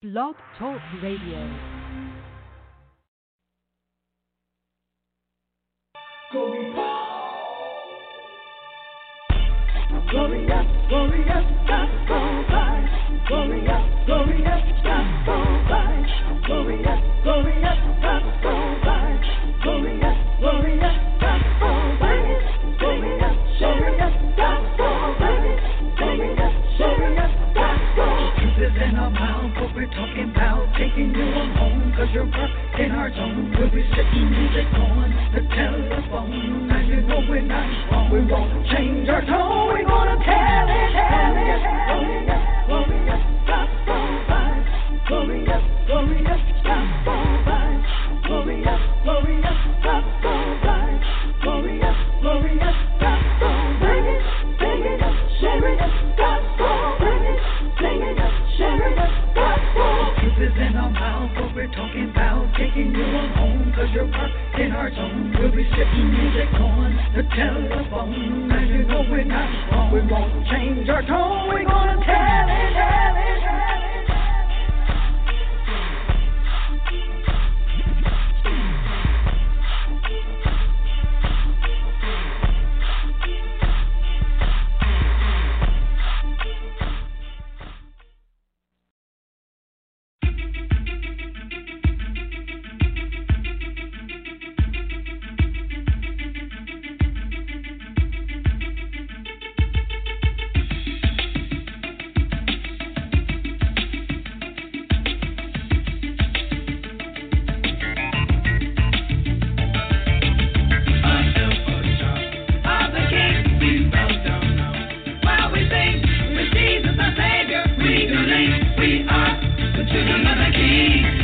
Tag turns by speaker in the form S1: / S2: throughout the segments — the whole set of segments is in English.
S1: Blog Talk Radio.
S2: Gloria, Gloria, Gloria, Gloria, Gloria, Gloria, Gloria, Gloria. this in our mouth, but we're talking about taking you on home. Cause you're up in our zone. We'll be sitting music on the telephone. Now you know we're not wrong. We won't change our tone. We're gonna tell it, tell it, oh, tell it. treasure box in our zone. We'll be sitting music on the telephone. And you know we're not wrong. We won't change our tone. We're gonna tell it, tell it, tell it. to the mother Key.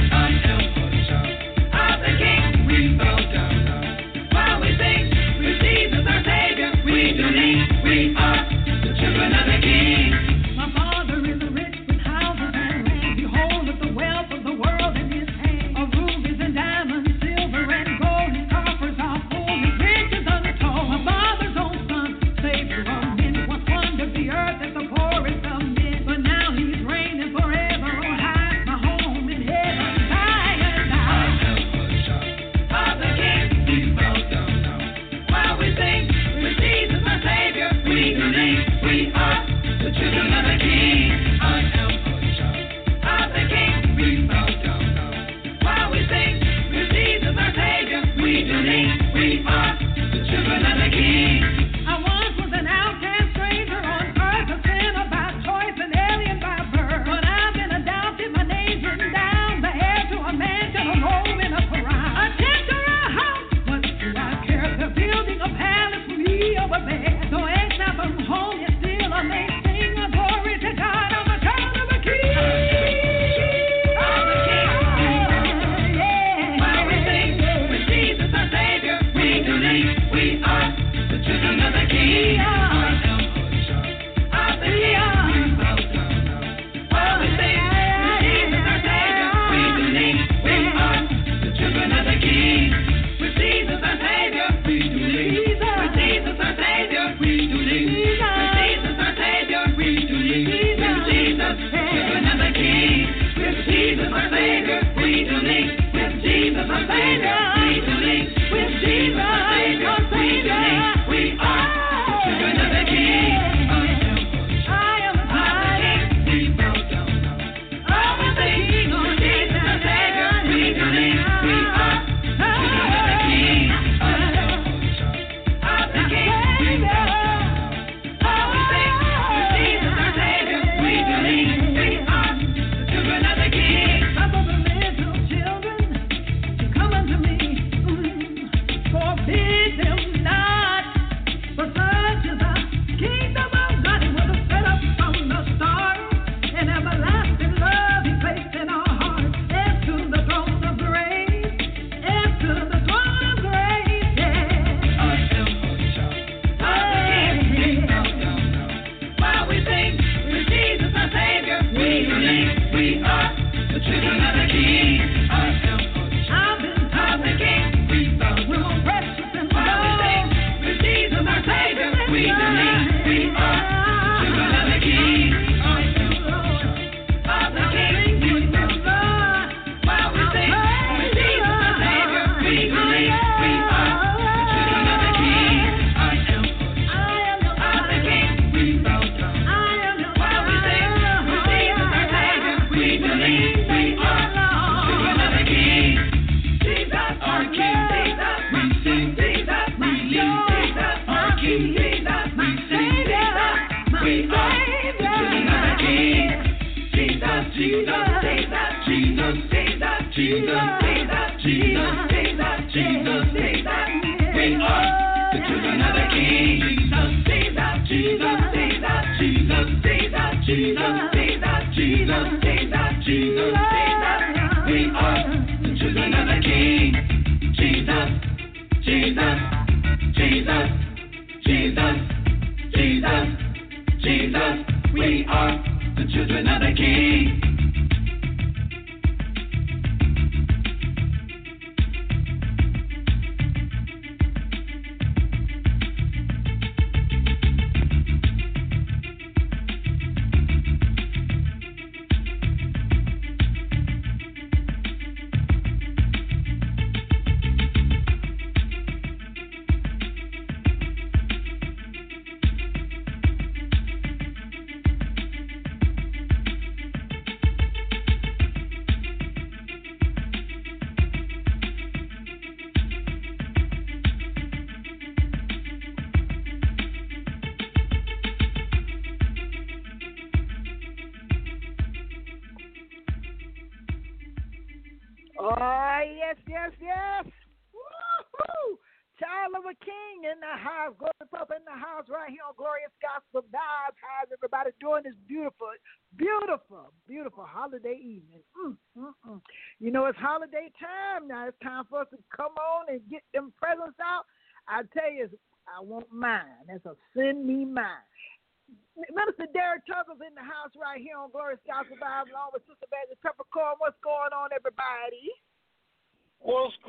S2: Jesus my Savior, we do believe. With Jesus my Savior, we do believe. With Jesus.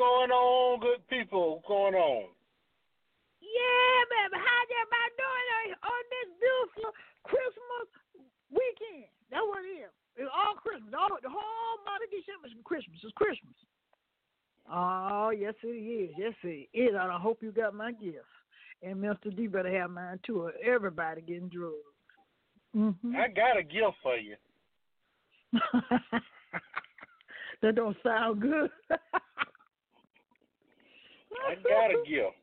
S2: Going on,
S3: good people? What's going on?
S2: Yeah, baby. How's everybody doing on, this beautiful Christmas weekend? That's what it is. It's all Christmas. All, the whole month of December is Christmas. It's Christmas. Oh, yes, it is. Yes, it is. And I hope you got my gift. And Mr. D better have mine too, or everybody getting drugged. Mm-hmm.
S3: I got a gift for you.
S2: that don't sound good.
S3: I got a gift.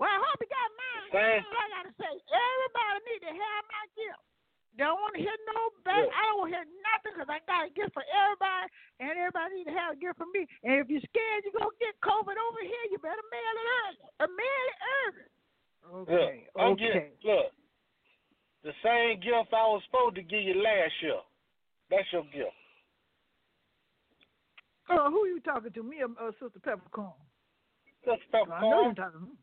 S2: Well, I hope you got mine.
S3: Thanks.
S2: That's all I gotta say. Everybody need to have my gift. Don't want to hear no back.
S3: Yeah.
S2: I don't want to hear nothing because I got a gift for everybody, and everybody need to have a gift for me. And if you're scared you're gonna get COVID over here, you better mail it early. Or mail it early. Okay.
S3: Look, I'm
S2: okay.
S3: getting, look, the same gift I was supposed to give you last year. That's your gift.
S2: Uh, who you talking to? Me or uh, Sister Peppercorn?
S3: Just
S2: I know you're talking.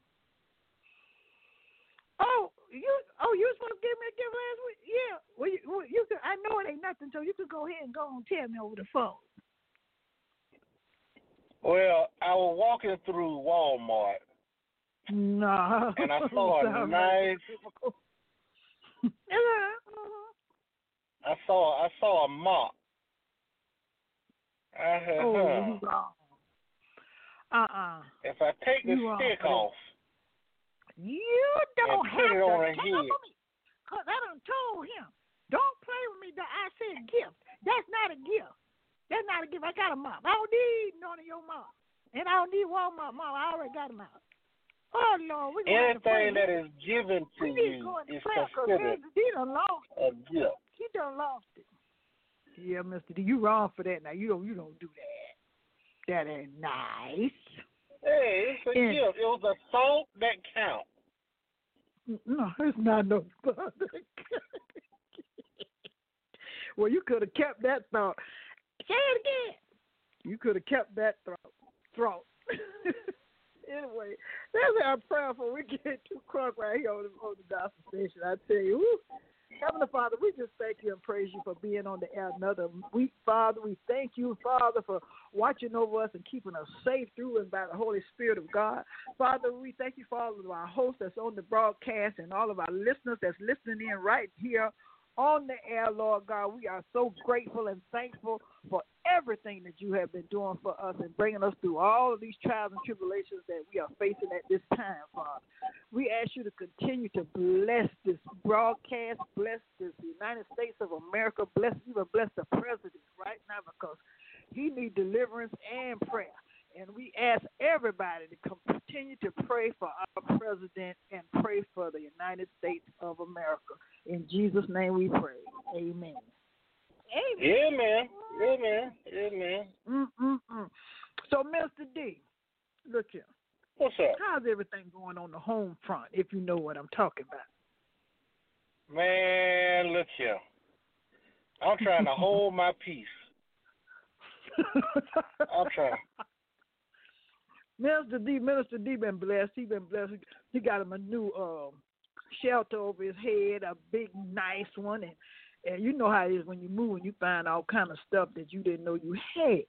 S2: Oh, you oh you supposed to give me a gift last week? Yeah. Well, you, well, you could. I know it ain't nothing, so you could go ahead and go and tell me over the phone.
S3: Well, I was walking through Walmart
S2: No.
S3: and I saw a nice.
S2: Uh-huh.
S3: I saw I saw a mop. I
S2: Oh,
S3: huh.
S2: Uh-uh.
S3: If I take the
S2: You
S3: stick off,
S2: You don't have
S3: put it
S2: to
S3: on her
S2: take
S3: head.
S2: up with me. Cause I done told him, don't play with me. That I said gift. That's not a gift. That's not a gift. I got a mop. I don't need none of your mop. And I don't need Walmart mop. I already got them out. Oh Lord, we gonna have pray.
S3: anything that is given to
S2: we need to
S3: you is considered
S2: he done lost
S3: a gift.
S2: He done lost it. Yeah, Mister D, you wrong for that. Now you don't you don't do that. That ain't nice.
S3: Hey, it's a
S2: Yeah.
S3: gift. It was a thought that counts.
S2: No, it's not no thought. well, you could have kept that thought. Say it again. You could have kept that thought. Throat. anyway, that's our prayer for we get too crunk right here on the, on the gospel station. I tell you, woo. Heavenly Father, we just thank you and praise you for being on the air another week, Father. We thank you, Father, for watching over us and keeping us safe through and by the Holy Spirit of God. Father, we thank you for all of our hosts that's on the broadcast and all of our listeners that's listening in right here on the air, Lord God. We are so grateful and thankful for everything that you have been doing for us and bringing us through all of these trials and tribulations that we are facing at this time, Father. We ask you to continue to bless this broadcast, bless this United States of America, bless even bless the president right now because he needs deliverance and prayer. And we ask everybody to continue to pray for our president and pray for the United States of America. In Jesus' name we pray. Amen. Amen.
S3: Amen. Amen. Amen. Mm-mm-mm. So, Mr. D, look here. What's up?
S2: How's everything going on the home front, if you know what I'm talking about?
S3: Man, look here. I'm trying to hold my peace. I'm trying.
S2: Minister D, Minister D been blessed. He been blessed. He got him a new um shelter over his head, a big nice one, and and you know how it is when you move and you find all kind of stuff that you didn't know you had,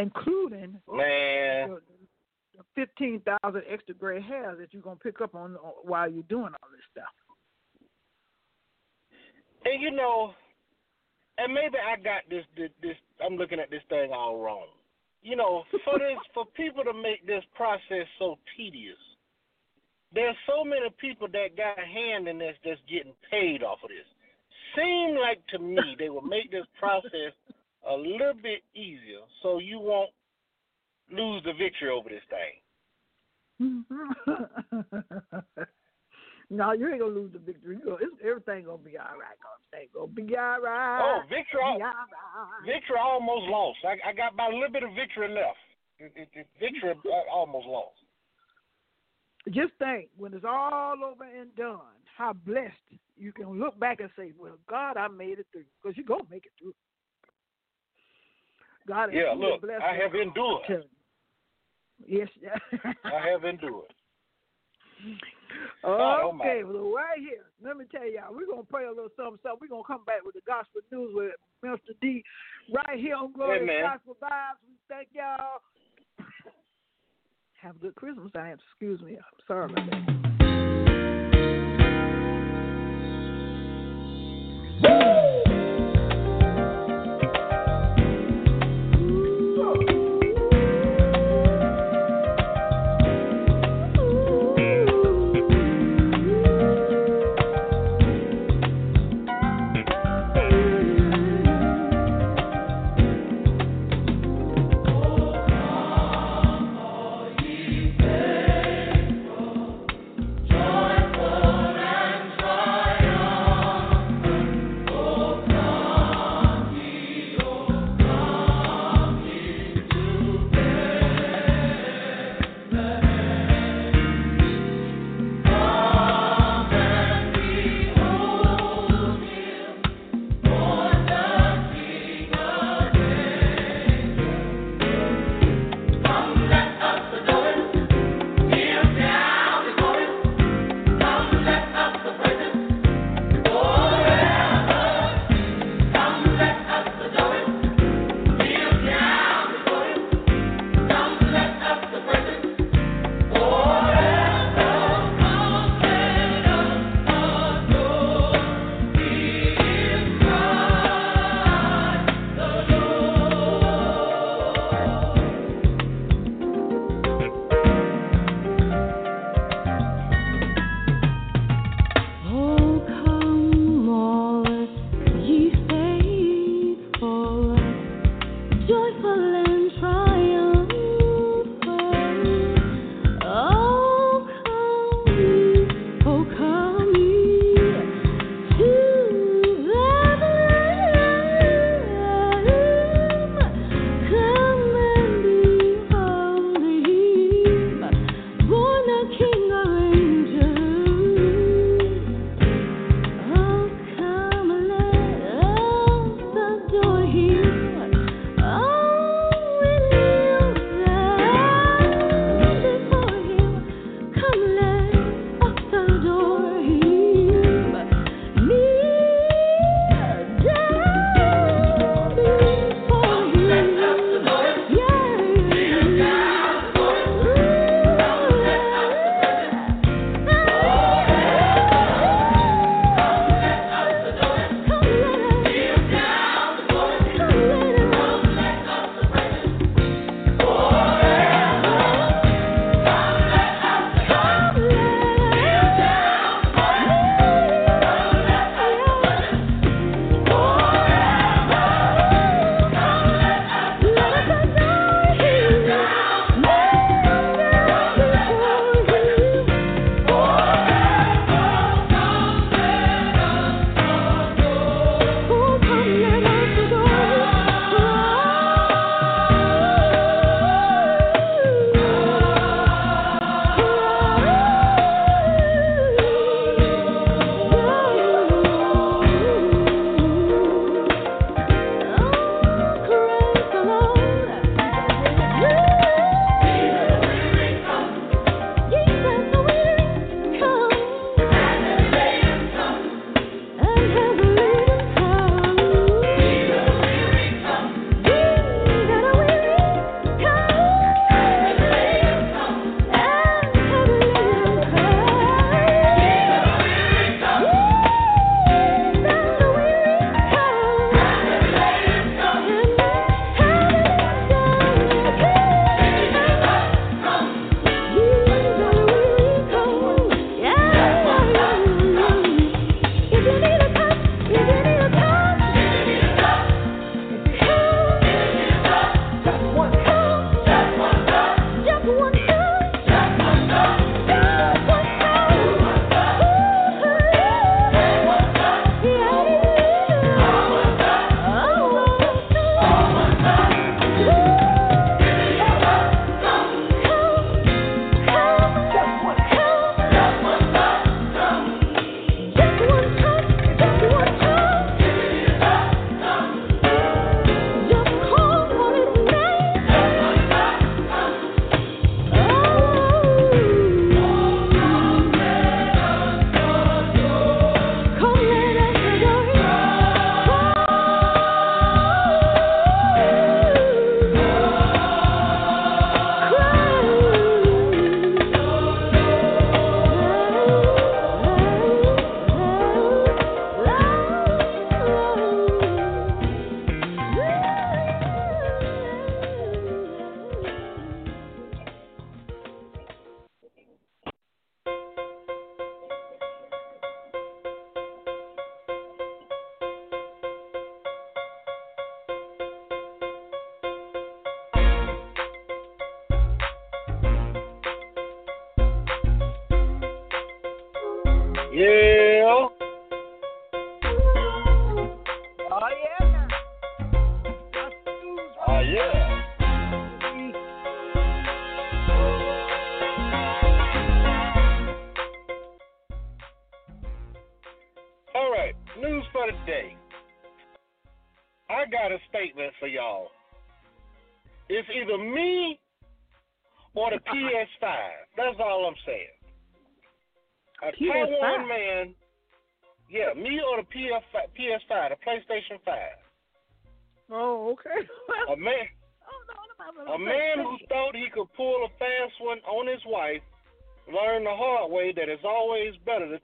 S2: including
S3: Man,
S2: the, the fifteen thousand extra gray hairs that you're gonna pick up on on- while you're doing all this stuff.
S3: and you know, and maybe I got this, this, this. I'm looking at this thing all wrong. You know, for this, for people to make this process so tedious, there's so many people that got a hand in this that's getting paid off of this. Seem like to me they will make this process a little bit easier so you won't lose the victory over this thing.
S2: no, you ain't gonna lose the victory. You gonna, it's, everything gonna be all right. Gonna gonna be all right.
S3: Oh, victory!
S2: Be all right.
S3: Victory almost lost. I, I got about a little bit of victory left. It, it, it, victory uh, almost lost.
S2: Just think, when it's all over and done, how blessed you can look back and say, "Well, God, I made it through," because you're gonna make it through. God, has
S3: Yeah, look,
S2: blessed
S3: I have endured.
S2: Yes.
S3: I have endured.
S2: Okay, well, right here, let me tell y'all, we're going to pray a little something, something. We're going to come back with the gospel news with Mr. D right here on Glorious
S3: Amen.
S2: Gospel Vibes. We thank y'all. Have a good Christmas. I excuse me. I'm sorry about that.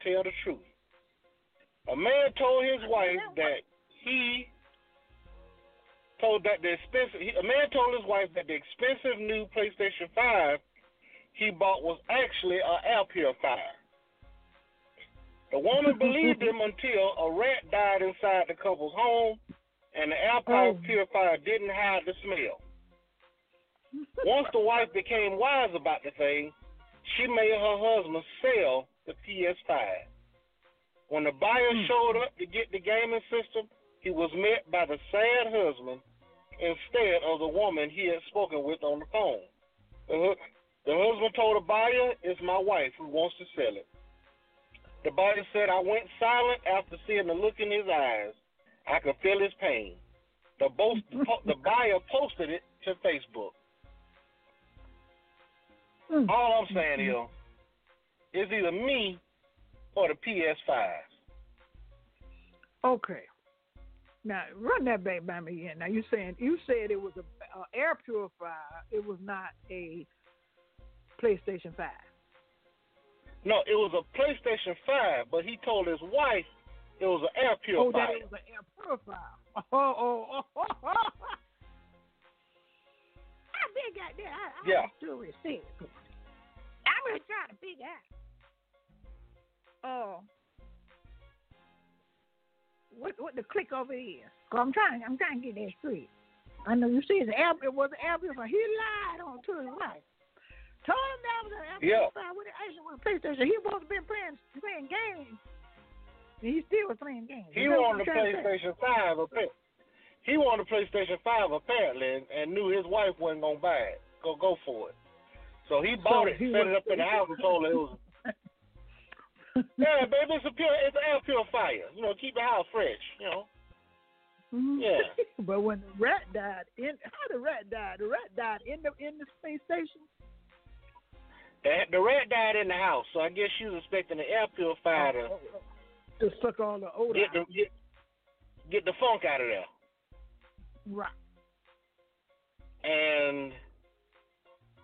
S3: Tell the truth. A man told his wife that he told that the expensive. He, a man told his wife that the expensive new PlayStation Five he bought was actually an air purifier. The woman believed him until a rat died inside the couple's home, and the air
S2: Oh.
S3: purifier didn't hide the smell. Once the wife became wise about the thing, she made her husband sell the PS5. When the buyer
S2: Hmm.
S3: showed up to get the gaming system, he was met by the sad husband instead of the woman he had spoken with on the phone. The, the husband told the buyer, It's my wife who wants to sell it. The buyer said, I went silent after seeing the look in his eyes. I could feel his pain. The, boast, the buyer posted it to Facebook.
S2: Mm.
S3: All I'm saying is, it's either me or the PS5.
S2: Okay. Now run that back by me again. Now you saying you said it was a, a air purifier. It was not a PlayStation Five.
S3: No, it was a PlayStation 5, but he told his wife it was an air purifier.
S2: Oh, that it was an air purifier. Oh, oh, oh, oh, oh. I been got that. I, I
S3: Yeah.
S2: receive it. I'm really trying to figure out. Oh. What what the click of it is? Cause I'm trying I'm trying to get that straight. I know you see it's air it was an air purifier. He lied on to his wife. Told him that was an
S3: Yeah.
S2: with the with a PlayStation. He supposed to been playing playing games. And he still was playing games.
S3: He
S2: that what
S3: wanted a
S2: to say?
S3: PlayStation 5. appa- He wanted a PlayStation 5 apparently, and, and knew his wife wasn't gonna buy it. Go go for it. So he bought it,
S2: he
S3: set
S2: was-
S3: it up in the house, and told her it was. Yeah, baby, it's a pure, it's an air purifier. You know, keep the house fresh. You know.
S2: Mhm.
S3: Yeah.
S2: but when the rat died, in how the rat died? The rat died in the in the space station.
S3: The, the rat died in the house, so I guess she was expecting the air purifier to
S2: Oh, oh, oh. to suck all the odor
S3: get the get, get the funk out of there.
S2: Right.
S3: And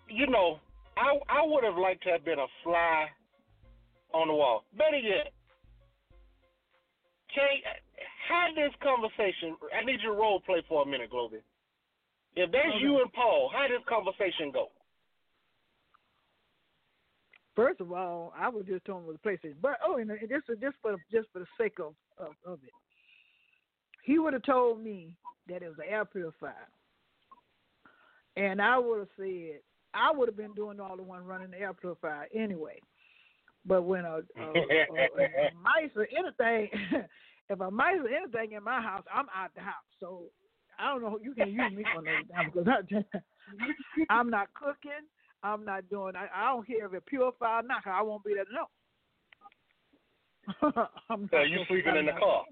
S3: you know, I I would have liked to have been a fly on the wall. Better yet, can have this conversation. I need your role play for a minute, Globee. If that's
S2: Okay.
S3: you and Paul, how did this conversation go?
S2: First of all, I was just talking with the PlayStation, but oh, and just just for just for the sake of of, of it, he would have told me that it was an air purifier, and I would have said I would have been doing all the one running the air purifier anyway. But when a, a, a, a mice or anything, if a mice or anything in my house, I'm out the house. So I don't know. You can use me for another time because I, I'm not cooking. I'm not doing. I, I don't care if it's purified or not. 'cause I won't be there know. I'm
S3: So you sleeping in the car?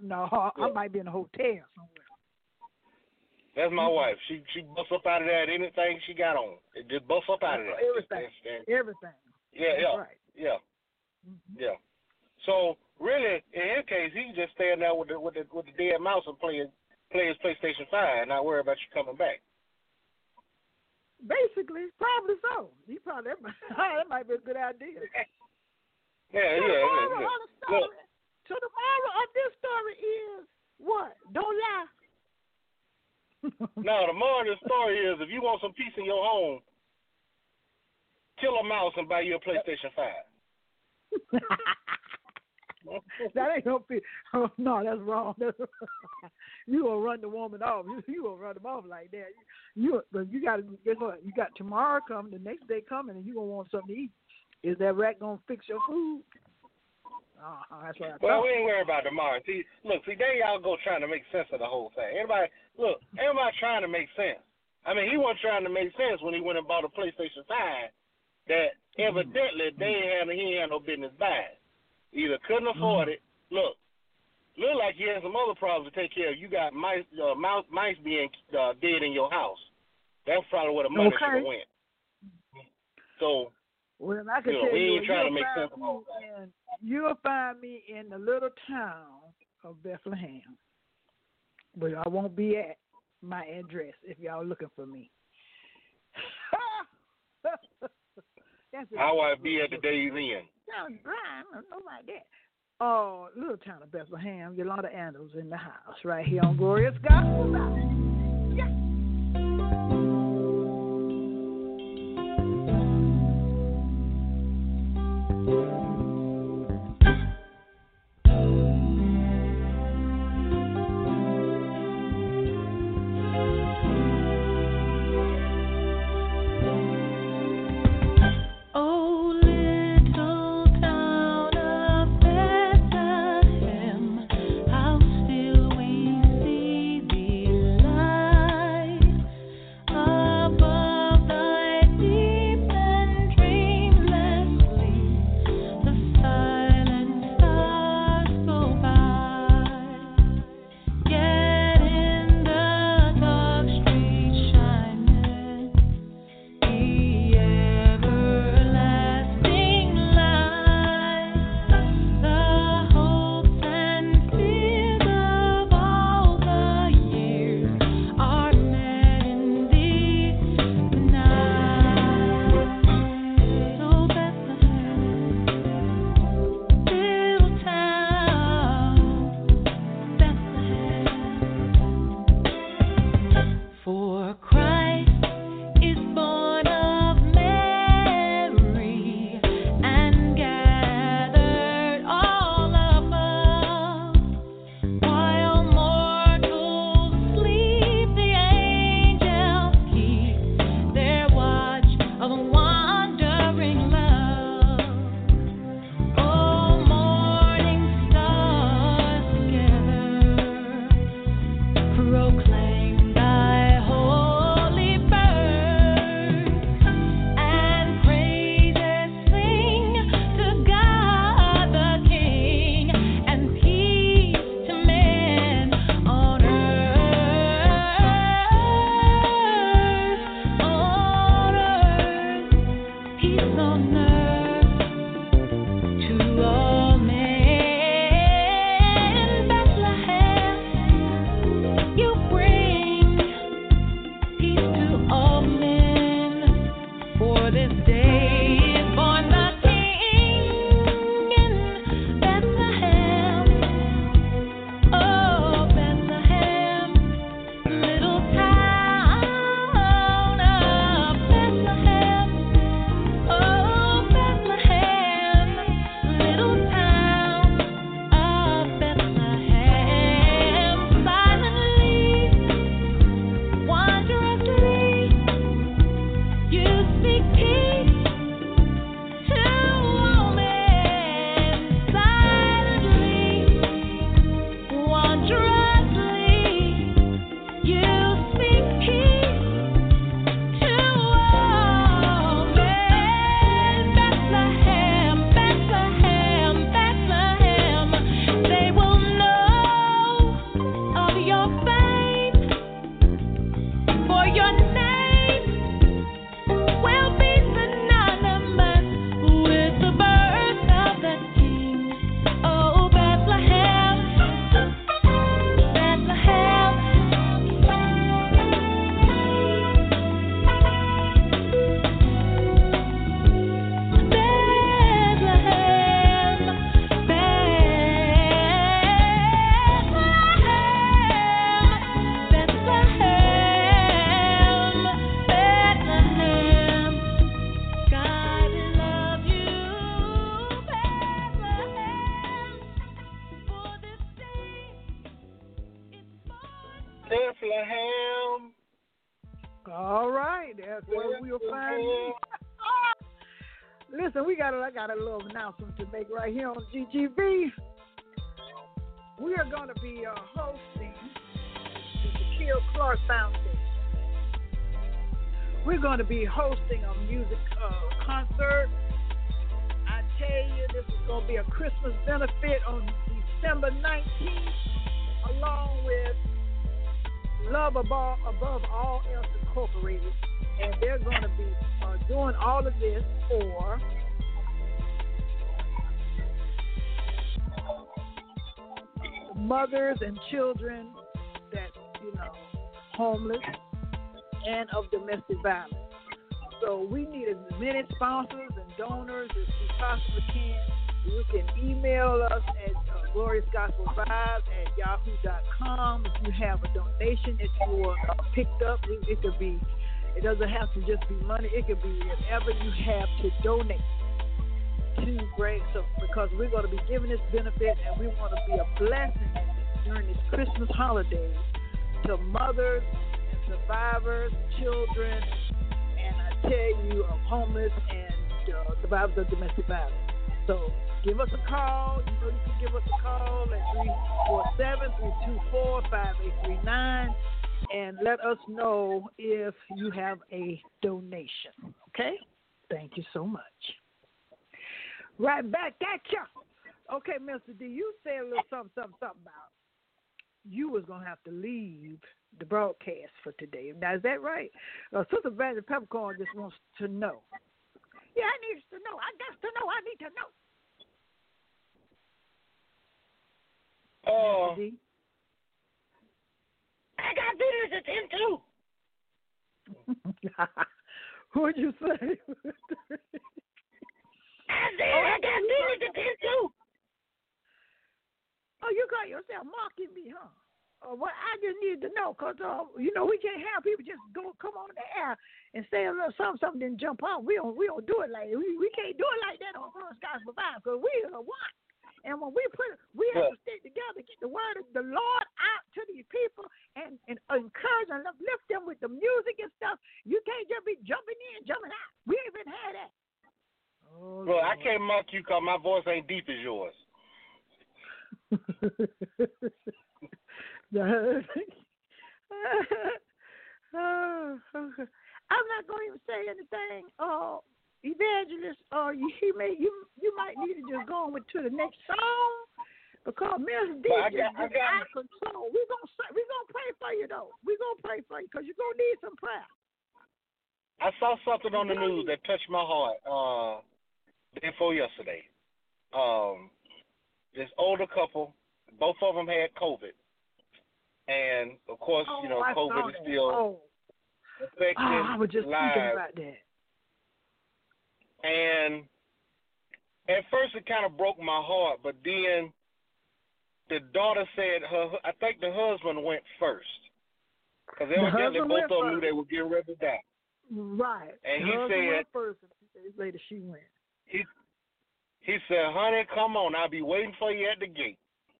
S2: no, I
S3: Yeah.
S2: might be in a hotel somewhere.
S3: That's my wife. She she busts up out of that anything she got on. It just busts up out of that.
S2: Everything. Everything.
S3: Yeah, yeah,
S2: right.
S3: yeah.
S2: Mhm.
S3: Yeah. So really, in his case, he can just stand there with the with the with the dead mouse and play play his PlayStation Five and not worry about you coming back.
S2: Basically, probably so. He probably that might, that might be a good idea.
S3: Yeah, yeah,
S2: the
S3: yeah.
S2: moral
S3: yeah.
S2: of the story. So the moral of this story is what? Don't lie.
S3: Now the moral of the story is, if you want some peace in your home, kill a mouse and buy you a PlayStation Five.
S2: that ain't no fear. Oh, no, that's wrong. That's wrong. you gonna run the woman off. You, you gonna run them off like that. You, but you, got to guess what? You got tomorrow coming, the next day coming, and you gonna want something to eat.
S4: Is that rat gonna fix your food? Uh-huh, that's what I
S3: well, we ain't worried about tomorrow. See, look, see, there y'all go trying to make sense of the whole thing. Anybody, look, everybody trying to make sense. I mean, he wasn't trying to make sense when he went and bought a PlayStation Five that mm-hmm. evidently they had he had no business buying. Either couldn't mm-hmm. afford it. Look, look like you had some other problems to take care of. You got mice, uh, mouse, mice being uh, dead in your house. That's probably where the money
S4: okay.
S3: should have went. So,
S4: well, I can
S3: you know,
S4: tell
S3: we ain't you, trying to make sense of all
S4: that. You'll find me in the little town of Bethlehem, but I won't be at my address if y'all looking for me.
S3: How I be at the day's end.
S4: John Bryan, I know like that. Oh, little town of Bethlehem, Yolanda Andrews in the house right here on Glorious Gospel.
S2: Got a, little announcement to make right here on GGB. We are going to be uh, hosting the Shaquille Clark Foundation. We're going to be hosting a music uh, concert. I tell you, this is going to be a Christmas benefit on December 19th, along with Love Above, Above All Else Incorporated. And they're going to be uh, doing all of this for mothers and children that, you know, homeless and of domestic violence. So we need as many sponsors and donors as we possibly can. You can email us at uh, gloriousgospelvibes at yahoo.com if you have a donation that you uh, picked up. It, it could be, it doesn't have to just be money. It could be whatever you have to donate to bring so because we're going to be giving this benefit and we want to be a blessing during this Christmas holiday to mothers and survivors, children, and I tell you, of homeless and uh, survivors of domestic violence. So give us a call. You know you can give us a call at 347-324-5839 and let us know if you have a donation. Okay? Thank you so much. Right back at you. Okay, Mr. D, you said a little something, something, something about you was gonna have to leave the broadcast for today. Now is that right? Uh, Sister Vandy Peppercorn just wants to know. Yeah, I need to know. I got to know. I need to know.
S3: Oh.
S2: D?
S3: I got videos at ten too.
S2: What'd you say?
S3: I said I got videos at ten too.
S2: Oh, you got yourself mocking me, huh? Uh, well, I just need to know, cause uh, you know we can't have people just go come on the air and say a little something, something, then jump off. We don't, we don't do it like we, we can't do it like that on First Gospel Vibe, cause we are one. And when we put, we have to stick together, get the word of the Lord out to these people, and and encourage and lift them with the music and stuff. You can't just be jumping in, jumping out. We ain't even had that. Oh,
S3: Well, I can't mock you 'cause my voice ain't deep as yours.
S2: I'm not going to even say anything. Uh, evangelist, uh, you, he may you you might need to just go on with to the next song because Miss D
S3: Well, I
S2: just
S3: got- I
S2: is out of control. We're gonna say, we gonna pray for you though. We're gonna pray for you because you're gonna need some prayer.
S3: I saw something on the news that touched my heart. Uh, day before yesterday. Um, this older couple, both of them had COVID, and of course,
S2: Oh,
S3: you know,
S2: I
S3: COVID is still
S2: oh,
S3: affecting
S2: oh, I was just thinking about that.
S3: And at first, it kind of broke my heart, but then the daughter said her. I think the husband went first because evidently both of them knew they were getting ready to die.
S2: Right.
S3: And
S2: The
S3: he said-
S2: first, and two days later she went.
S3: He he said, "Honey, come on, I'll be waiting for you at the gate."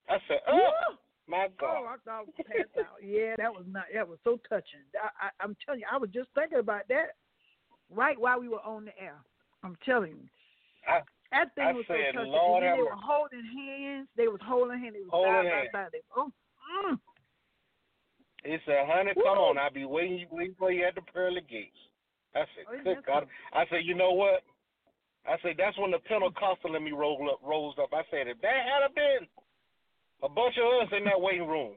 S3: I said, "Oh
S2: Woo!
S3: my
S2: Oh,
S3: God!"
S2: I thought I was passed out. Yeah, that was not. That was so touching. I, I, I'm telling you, I was just thinking about that right while we were on the air. I'm telling you,
S3: I-
S2: that thing
S3: I
S2: was
S3: said,
S2: so touching.
S3: Lord
S2: they were holding hands. They was holding hands. They was
S3: Holding
S2: side
S3: hands.
S2: by oh, mm.
S3: He said, "Honey, come
S2: Woo!
S3: on, I'll be waiting waiting for you at the pearly gates." I said,
S2: Oh,
S3: "Good God!" I said, "You know what?" I said, "That's when the Pentecostal in me rolled up, rose up." I said, "If that had been a bunch of us in that waiting room,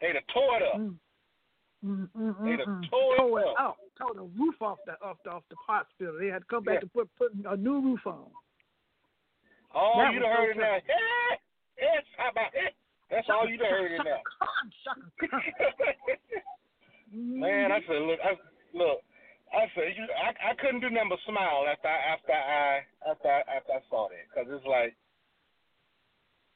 S3: they'd have tore it up."
S2: Mm. Mm, mm, mm,
S3: They'd have tore it
S2: Tore it
S3: up.
S2: Tore the roof off the off the off the hospital. They had to come back
S3: Yeah.
S2: and put put a new roof on.
S3: Oh,
S2: That
S3: you'd
S2: was
S3: have
S2: so
S3: heard in there, "Hey, yes, how about it?" That's all you'd have heard in there.
S2: Shaka shaka
S3: Man, I said, look, I look, I said, you, I, I couldn't do nothing but smile after I, after I, after I, after I saw that, because it's like,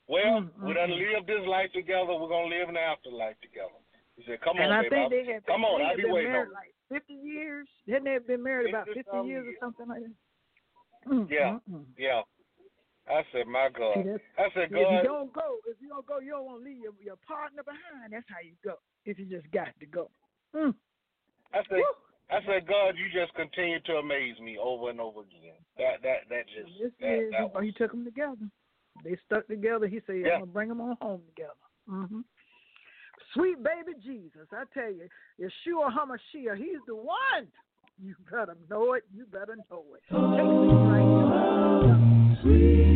S3: well,
S2: Mm,
S3: we done
S2: mm.
S3: lived this life together. We're gonna live in the afterlife together. He said, "Come
S2: and
S3: on,
S2: I
S3: baby.
S2: think
S3: I'll-
S2: they had
S3: come on, I'll be
S2: been
S3: waiting
S2: married like fifty years. Hadn't they been married about
S3: 50
S2: fifty years or something like that? Mm,
S3: Yeah.
S2: mm, mm.
S3: Yeah. I said, my God.
S2: See,
S3: I said,
S2: If you don't go, if you don't go, you don't want to leave your, your partner behind. That's how you go. If you just got to go. Mm.
S3: I said,
S2: Woo.
S3: I said, God, you just continue to amaze me over and over again. That that that just
S5: This
S3: that,
S5: is,
S3: that
S5: oh,
S3: was,
S5: he took them together. They stuck together. He said,
S3: Yeah.
S5: I'm going to bring them on home together. Mm-hmm. Sweet baby Jesus, I tell you, Yeshua HaMashiach, he's the one. You better know it. You better know it. Take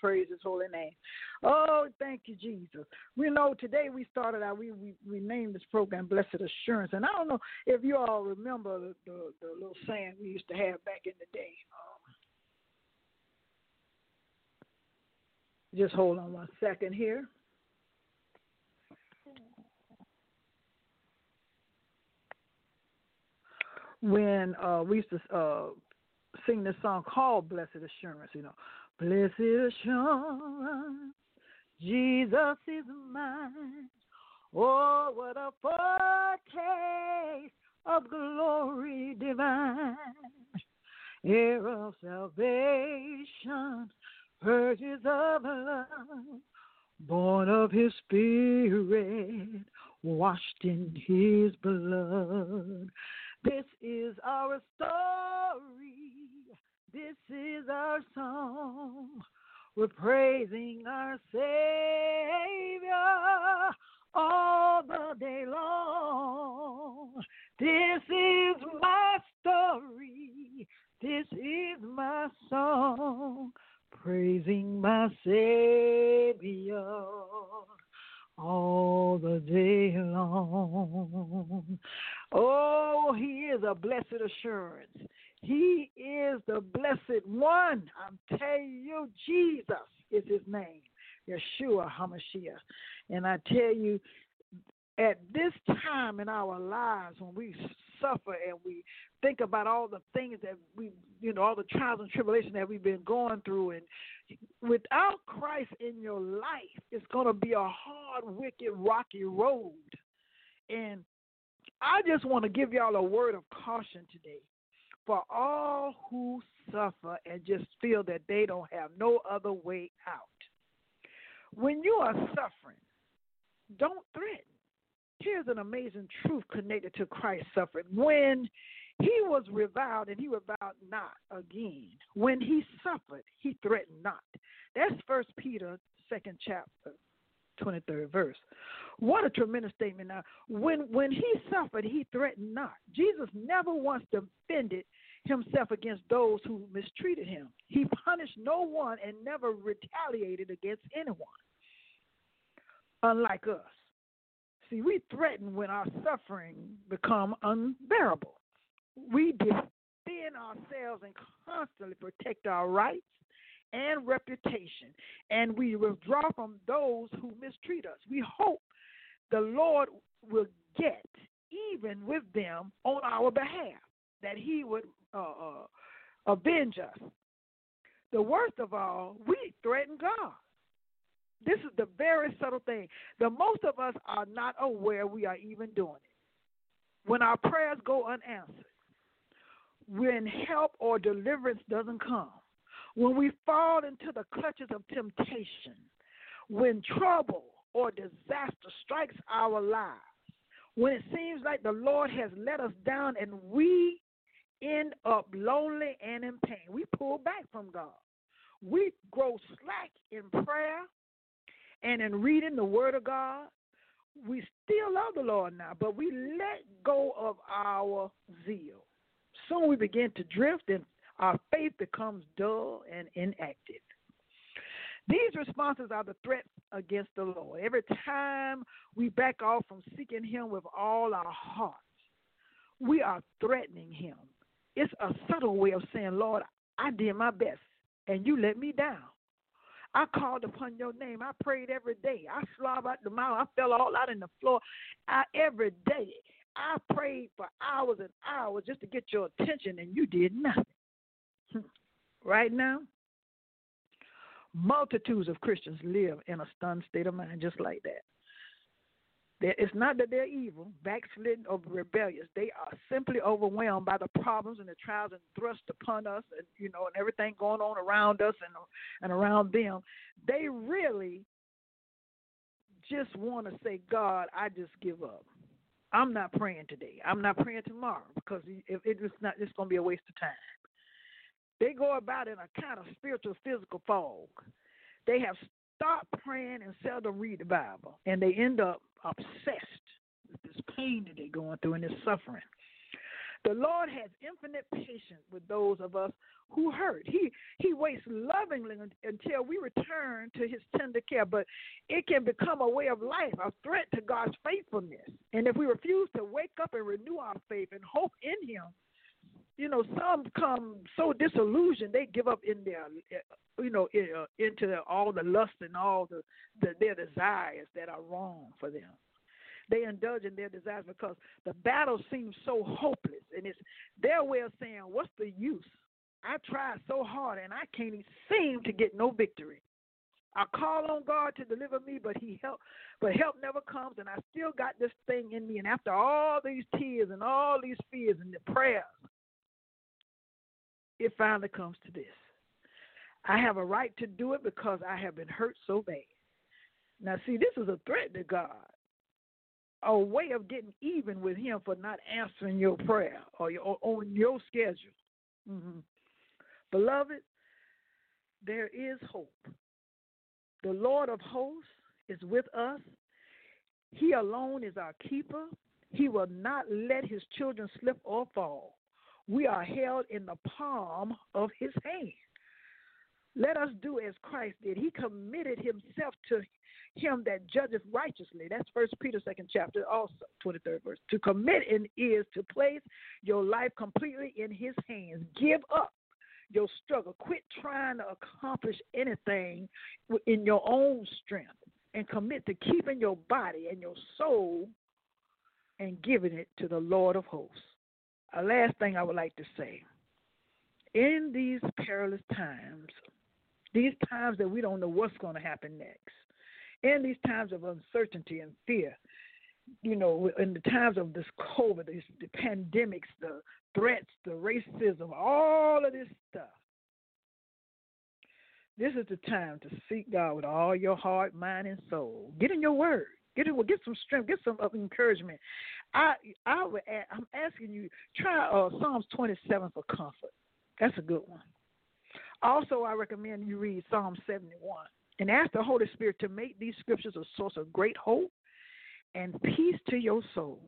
S5: praise his holy name. Oh, thank you, Jesus. We know today we started out, we, we, we named this program Blessed Assurance. And I don't know if you all remember the, the, the little saying we used to have back in the day. Um, just hold on one second here. When uh, we used to uh,
S2: sing this song called Blessed Assurance, you know. Blessed Assurance, Jesus is mine. Oh, what a foretaste of glory divine. Heir of salvation, purchase of love, born of his spirit, washed in his blood. This is our story. This is our song. We're praising our Savior all the day long. This is my story. This is my song. Praising my Savior all the day long. Oh, he is a blessed assurance. He is the blessed one. I'm telling you, Jesus is his name. Yeshua HaMashiach. And I tell you, at this time in our lives when we suffer and we think about all the things that we you know all the trials and tribulations that we've been going through and without christ in your life it's going to be a hard wicked rocky road and i just want to give y'all a word of caution today for all who suffer and just feel that they don't have no other way out when you are suffering don't threaten here's an amazing truth connected to Christ's suffering. When he was reviled and he reviled not again. When he suffered, he threatened not. That's First Peter second chapter, twenty third verse. What a tremendous statement! Now, when when he suffered, he threatened not. Jesus never once defended himself against those who mistreated him. He punished no one and never retaliated against anyone. Unlike us. See, we threaten when our suffering become unbearable. We defend ourselves and constantly protect our rights and reputation, and we withdraw from those who mistreat us. We hope the Lord will get even with them on our behalf, that He would uh, uh, avenge us. The worst of all, we threaten God. This is the very subtle thing. The most of us are not aware we are even doing it. When our prayers go unanswered, when help or deliverance doesn't come, when we fall into the clutches of temptation, when trouble or disaster strikes our lives, when it seems like the Lord has let us down and we end up lonely and in pain, we pull back from God. We grow slack in prayer and in reading the Word of God, we still love the Lord now, but we let go of our zeal. Soon we begin to drift and our faith becomes dull and inactive. These responses are the threats against the Lord. Every time we back off from seeking Him with all our hearts, we are threatening Him. It's a subtle way of saying, Lord, I did my best and you let me down. I called upon your name. I prayed every day. I slobbed out the mouth. I fell all out in the floor. I, every day. I prayed for hours and hours just to get your attention, and you did nothing. Hmm. right now, multitudes of Christians live in a stunned state of mind just like that. It's not that they're evil, backslidden, or rebellious. They are simply overwhelmed by the problems and the trials and thrust upon us, and you know, and everything going on around us and and around them. They really just want to say, God, I just give up. I'm not praying today. I'm not praying tomorrow because if it's not, it's going to be a waste of time. They go about in a kind of spiritual, physical fog. They have stopped praying and seldom read the Bible, and they end up obsessed with this pain that they're going through and this suffering. The Lord has infinite patience with those of us who hurt. He He waits lovingly until we return to His tender care. But it can become a way of life, a threat to God's faithfulness. And if we refuse to wake up and renew our faith and hope in Him, you know, some come so disillusioned they give up in their, you know, uh, into all the lust and all the, the their desires that are wrong for them. They indulge in their desires because the battle seems so hopeless, and it's their way of saying, "What's the use I tried so hard and I can't even seem to get no victory. I call on God to deliver me, but He help, but help never comes, and I still got this thing in me. And after all these tears and all these fears and the prayers, it finally comes to this. I have a right to do it because I have been hurt so bad. Now, see, this is a threat to God, a way of getting even with Him for not answering your prayer or, your, on your schedule. Mm-hmm. Beloved, there is hope. The Lord of hosts is with us. He alone is our keeper. He will not let his children slip or fall. We are held in the palm of his hand. Let us do as Christ did. He committed himself to him that judgeth righteously. That's First Peter second chapter, also twenty third verse. To commit in is to place your life completely in His hands. Give up your struggle. Quit trying to accomplish anything in your own strength, and commit to keeping your body and your soul and giving it to the Lord of hosts. A last thing I would like to say. In these perilous times, these times that we don't know what's going to happen next, in these times of uncertainty and fear, you know, in the times of this COVID, this, the pandemics, the threats, the racism, all of this stuff. This is the time to seek God with all your heart, mind, and soul. Get in your word. Get in, get some strength. Get some uh, encouragement. I I would add, I'm asking you try uh, Psalms 27 for comfort. That's a good one. Also, I recommend you read Psalm 71 and ask the Holy Spirit to make these scriptures a source of great hope and peace to your soul.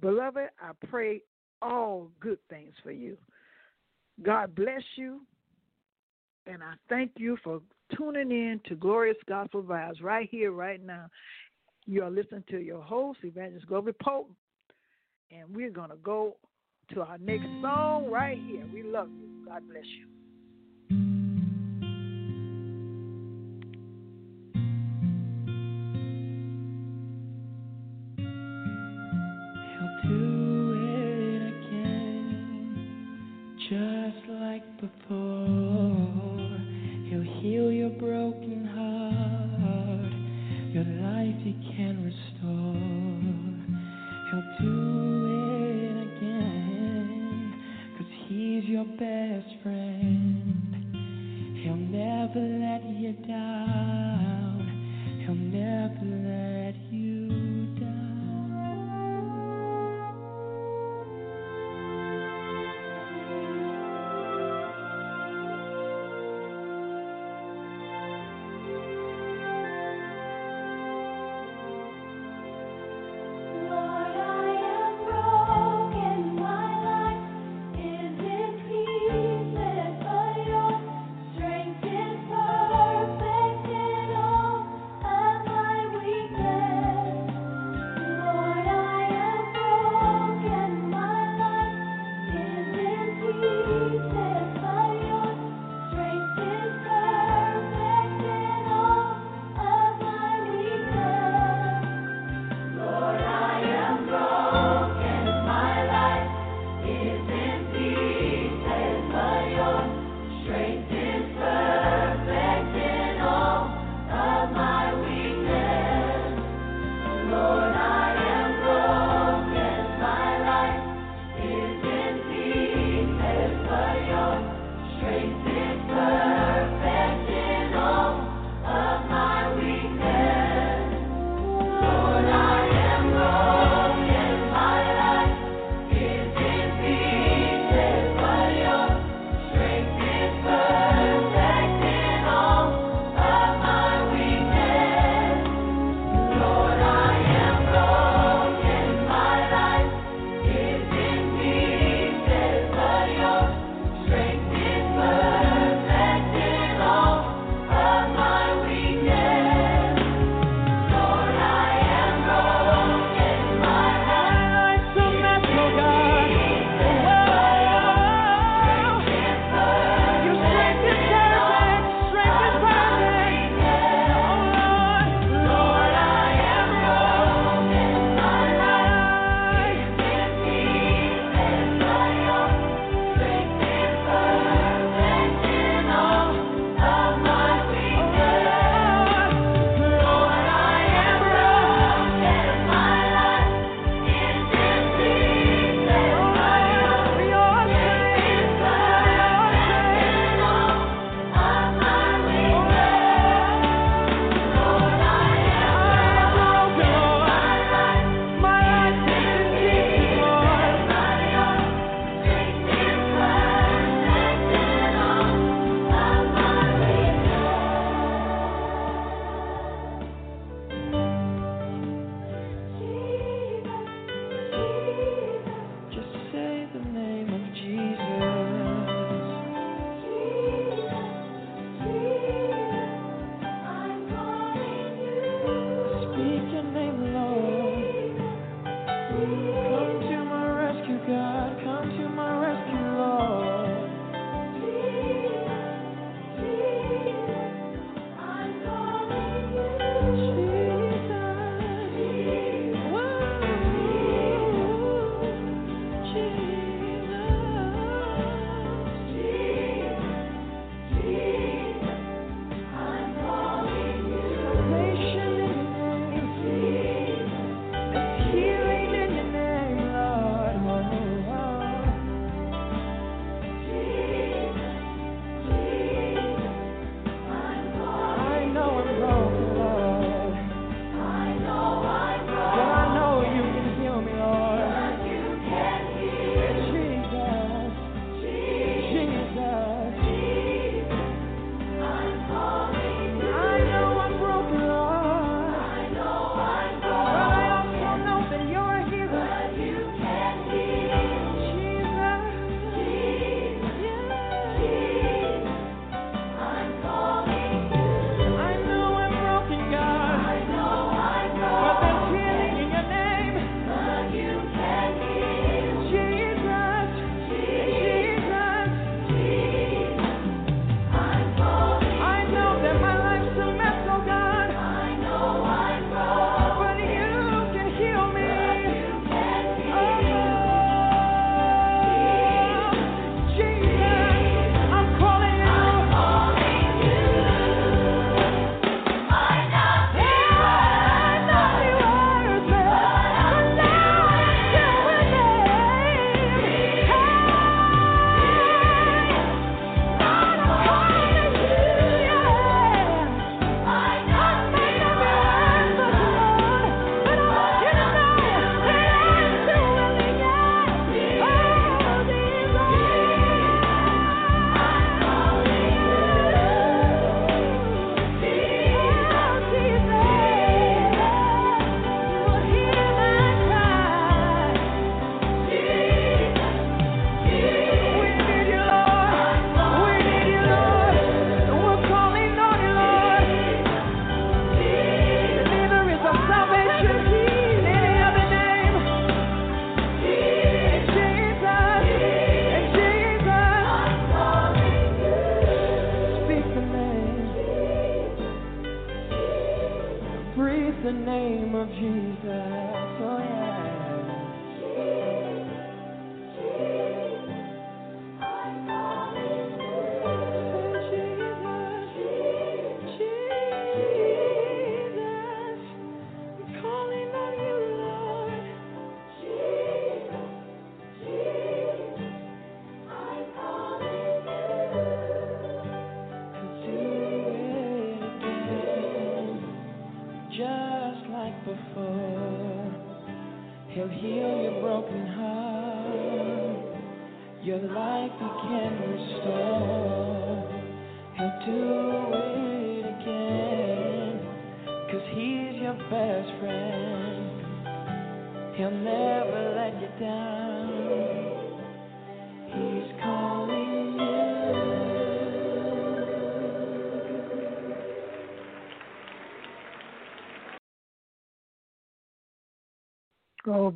S2: Beloved, I pray all good things for you. God bless you, and I thank you for tuning in to Glorious Gospel Vibes right here, right now. You are listening to your host, Evangelist Globee Pope, and we're going to go to our next song right here. We love you. God bless you.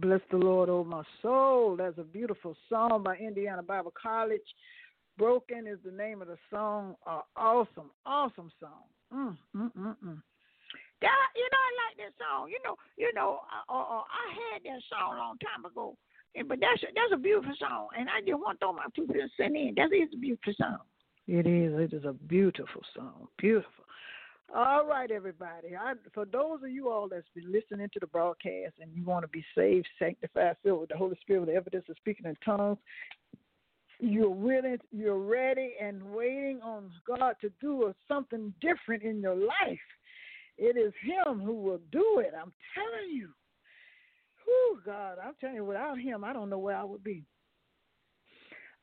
S2: Bless the Lord, oh my soul. That's a beautiful song by Indiana Bible College. Broken is the name of the song. Uh, awesome, awesome song. Mm, mm, mm, mm. That, you know, I like that song. You know, you know, uh, uh, I had that song a long time ago, and, but that's a, that's a beautiful song, and I just want to throw my two cents in. That is a beautiful song. It is. It is a beautiful song. Beautiful. All right, everybody. I, for those of you all that's been listening to the broadcast and you want to be saved, sanctified, filled with the Holy Spirit, with the evidence of speaking in tongues, you're willing, you're ready, and waiting on God to do something different in your life. It is Him who will do it. I'm telling you. Whew, God, I'm telling you, without Him, I don't know where I would be.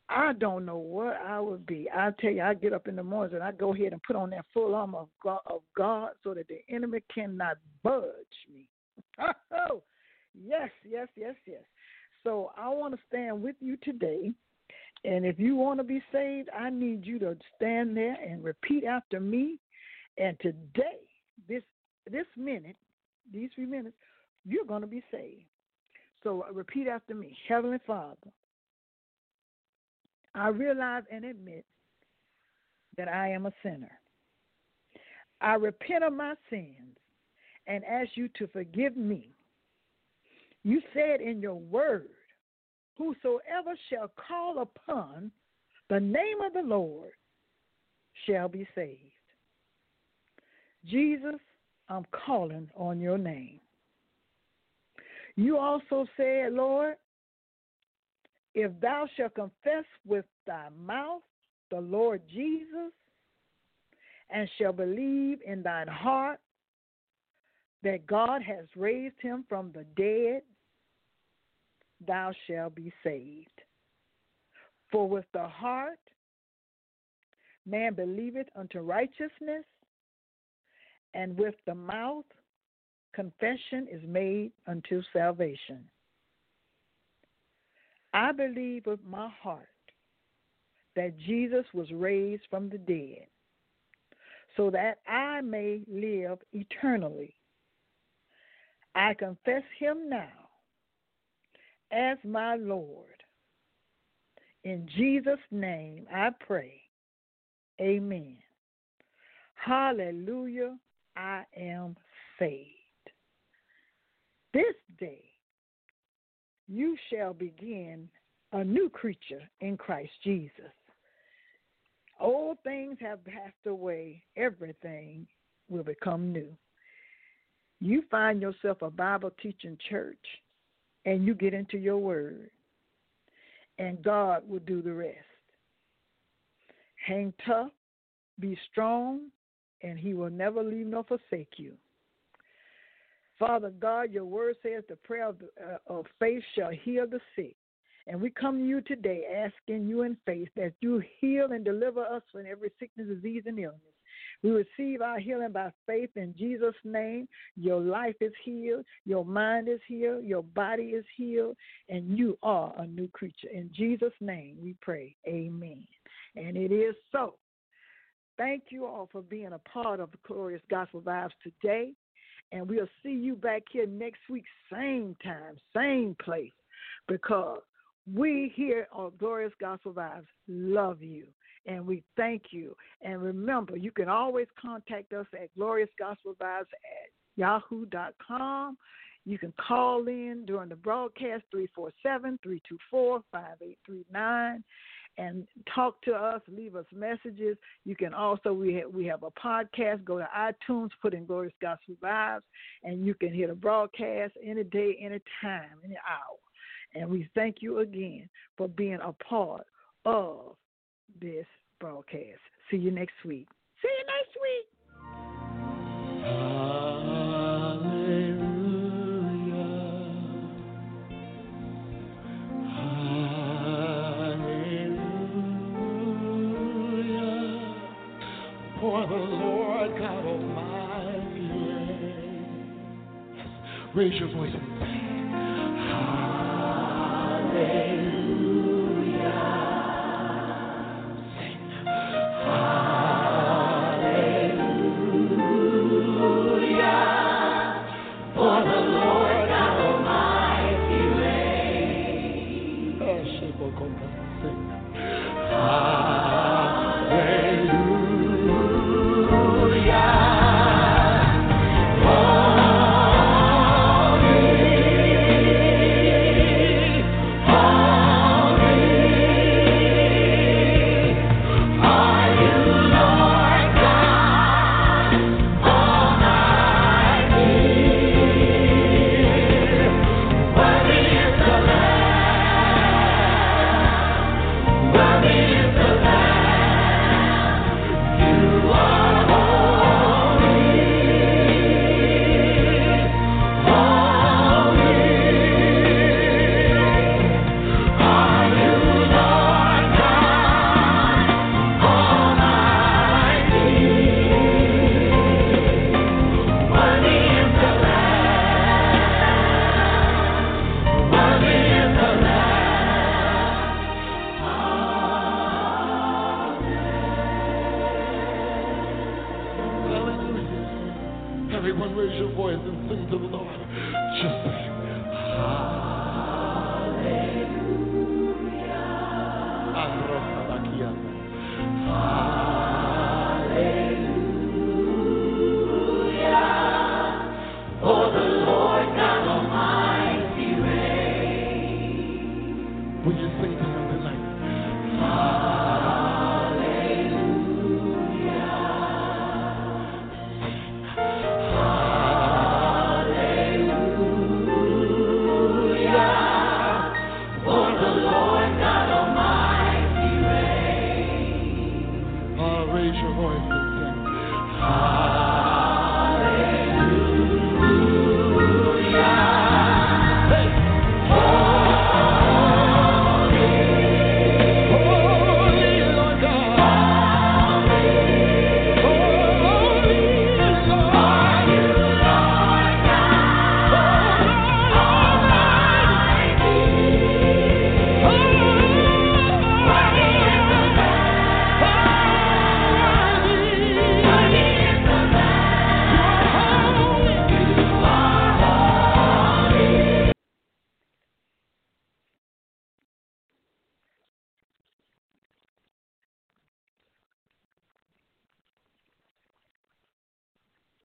S2: I don't know what I would be. I tell you, I get up in the mornings and I go ahead and put on that full armor of God, of God so that the enemy cannot budge me. Oh, yes, yes, yes, yes. So I want to stand with you today. And if you want to be saved, I need you to stand there and repeat after me. And today, this this minute, these few minutes, you're going to be saved. So repeat after me. Heavenly Father, I realize and admit that I am a sinner. I repent of my sins and ask you to forgive me. You said in your word, Whosoever shall call upon the name of the Lord shall be saved. Jesus, I'm calling on your name. You also said, Lord, if thou shalt confess with thy mouth the Lord Jesus, and shall believe in thine heart that God has raised him from the dead, thou shalt be saved. For with the heart man believeth unto righteousness, and with the mouth confession is made unto salvation. I believe with my heart that Jesus was raised from the dead so that I may live eternally. I confess him now as my Lord. In Jesus' name I pray. Amen. Hallelujah. I am saved. This day you shall begin a new creature in Christ Jesus. Old things have passed away, everything will become new. You find yourself a Bible teaching church and you get into your word, and God will do the rest. Hang tough, be strong, and He will never leave nor forsake you. Father God, your word says the prayer of, uh, of faith shall heal the sick. And we come to you today asking you in faith that you heal and deliver us from every sickness, disease, and illness. We receive our healing by faith in Jesus' name. Your life is healed, your mind is healed, your body is healed, and you are a new creature. In Jesus' name we pray. Amen. And it is so. Thank you all for being a part of the Glorious Gospel Vibes today. And we'll see you back here next week, same time, same place, because we here on Glorious Gospel Vibes love you and we thank you. And remember, you can always contact us at Glorious Gospel Vibes at yahoo.com. You can call in during the broadcast 347 324 5839 and talk to us, leave us messages. You can also we have, we have a podcast. Go to iTunes, put in Glorious Gospel Vibes, and you can hear the broadcast any day, any time, any hour. And we thank you again for being a part of this broadcast. See you next week. See you next week.
S5: For Raise your voice